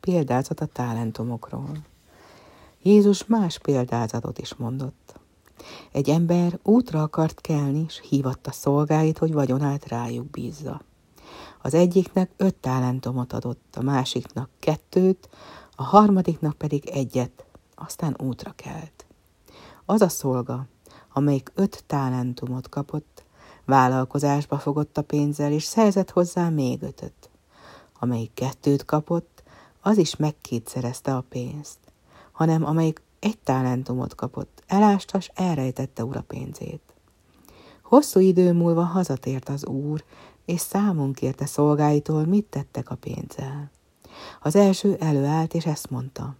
példázat a talentumokról. Jézus más példázatot is mondott. Egy ember útra akart kelni, és hívatta szolgáit, hogy vagyonát rájuk bízza. Az egyiknek öt talentumot adott, a másiknak kettőt, a harmadiknak pedig egyet, aztán útra kelt. Az a szolga, amelyik öt talentumot kapott, vállalkozásba fogott a pénzzel, és szerzett hozzá még ötöt. Amelyik kettőt kapott, az is megkétszerezte a pénzt, hanem amelyik egy talentumot kapott, elástas, elrejtette ura pénzét. Hosszú idő múlva hazatért az úr, és számon kérte szolgáitól, mit tettek a pénzzel. Az első előállt, és ezt mondta.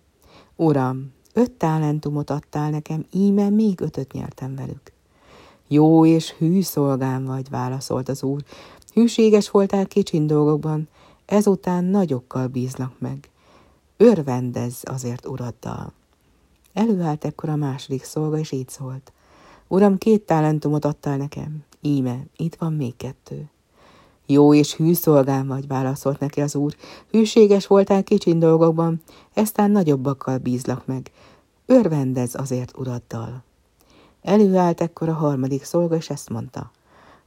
Uram, öt talentumot adtál nekem, íme még ötöt nyertem velük. Jó és hű szolgám vagy, válaszolt az úr. Hűséges voltál kicsin dolgokban, ezután nagyokkal bíznak meg. Örvendezz azért uraddal. Előállt ekkor a második szolga, és így szólt. Uram, két talentumot adtál nekem. Íme, itt van még kettő. Jó és hű szolgám vagy, válaszolt neki az úr. Hűséges voltál kicsin dolgokban, eztán nagyobbakkal bízlak meg. Örvendez azért uraddal. Előállt ekkor a harmadik szolga, és ezt mondta.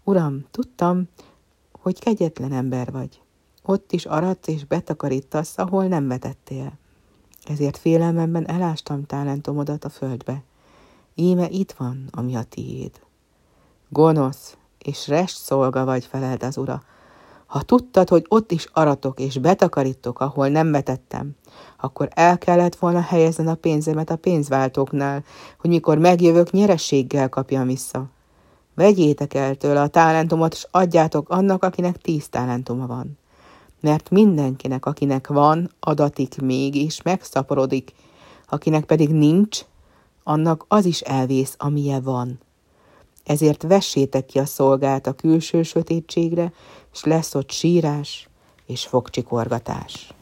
Uram, tudtam, hogy kegyetlen ember vagy. Ott is aratsz és betakarítasz, ahol nem vetettél. Ezért félelmemben elástam talentomodat a földbe. Íme itt van, ami a tiéd. Gonosz és rest szolga vagy, felelt az ura. Ha tudtad, hogy ott is aratok és betakarítok, ahol nem vetettem, akkor el kellett volna helyezni a pénzemet a pénzváltóknál, hogy mikor megjövök, nyerességgel kapjam vissza. Vegyétek el tőle a talentumot, és adjátok annak, akinek tíz talentuma van. Mert mindenkinek, akinek van, adatik még, és megszaporodik, akinek pedig nincs, annak az is elvész, amilyen van. Ezért vessétek ki a szolgát a külső sötétségre, és lesz ott sírás és fogcsikorgatás.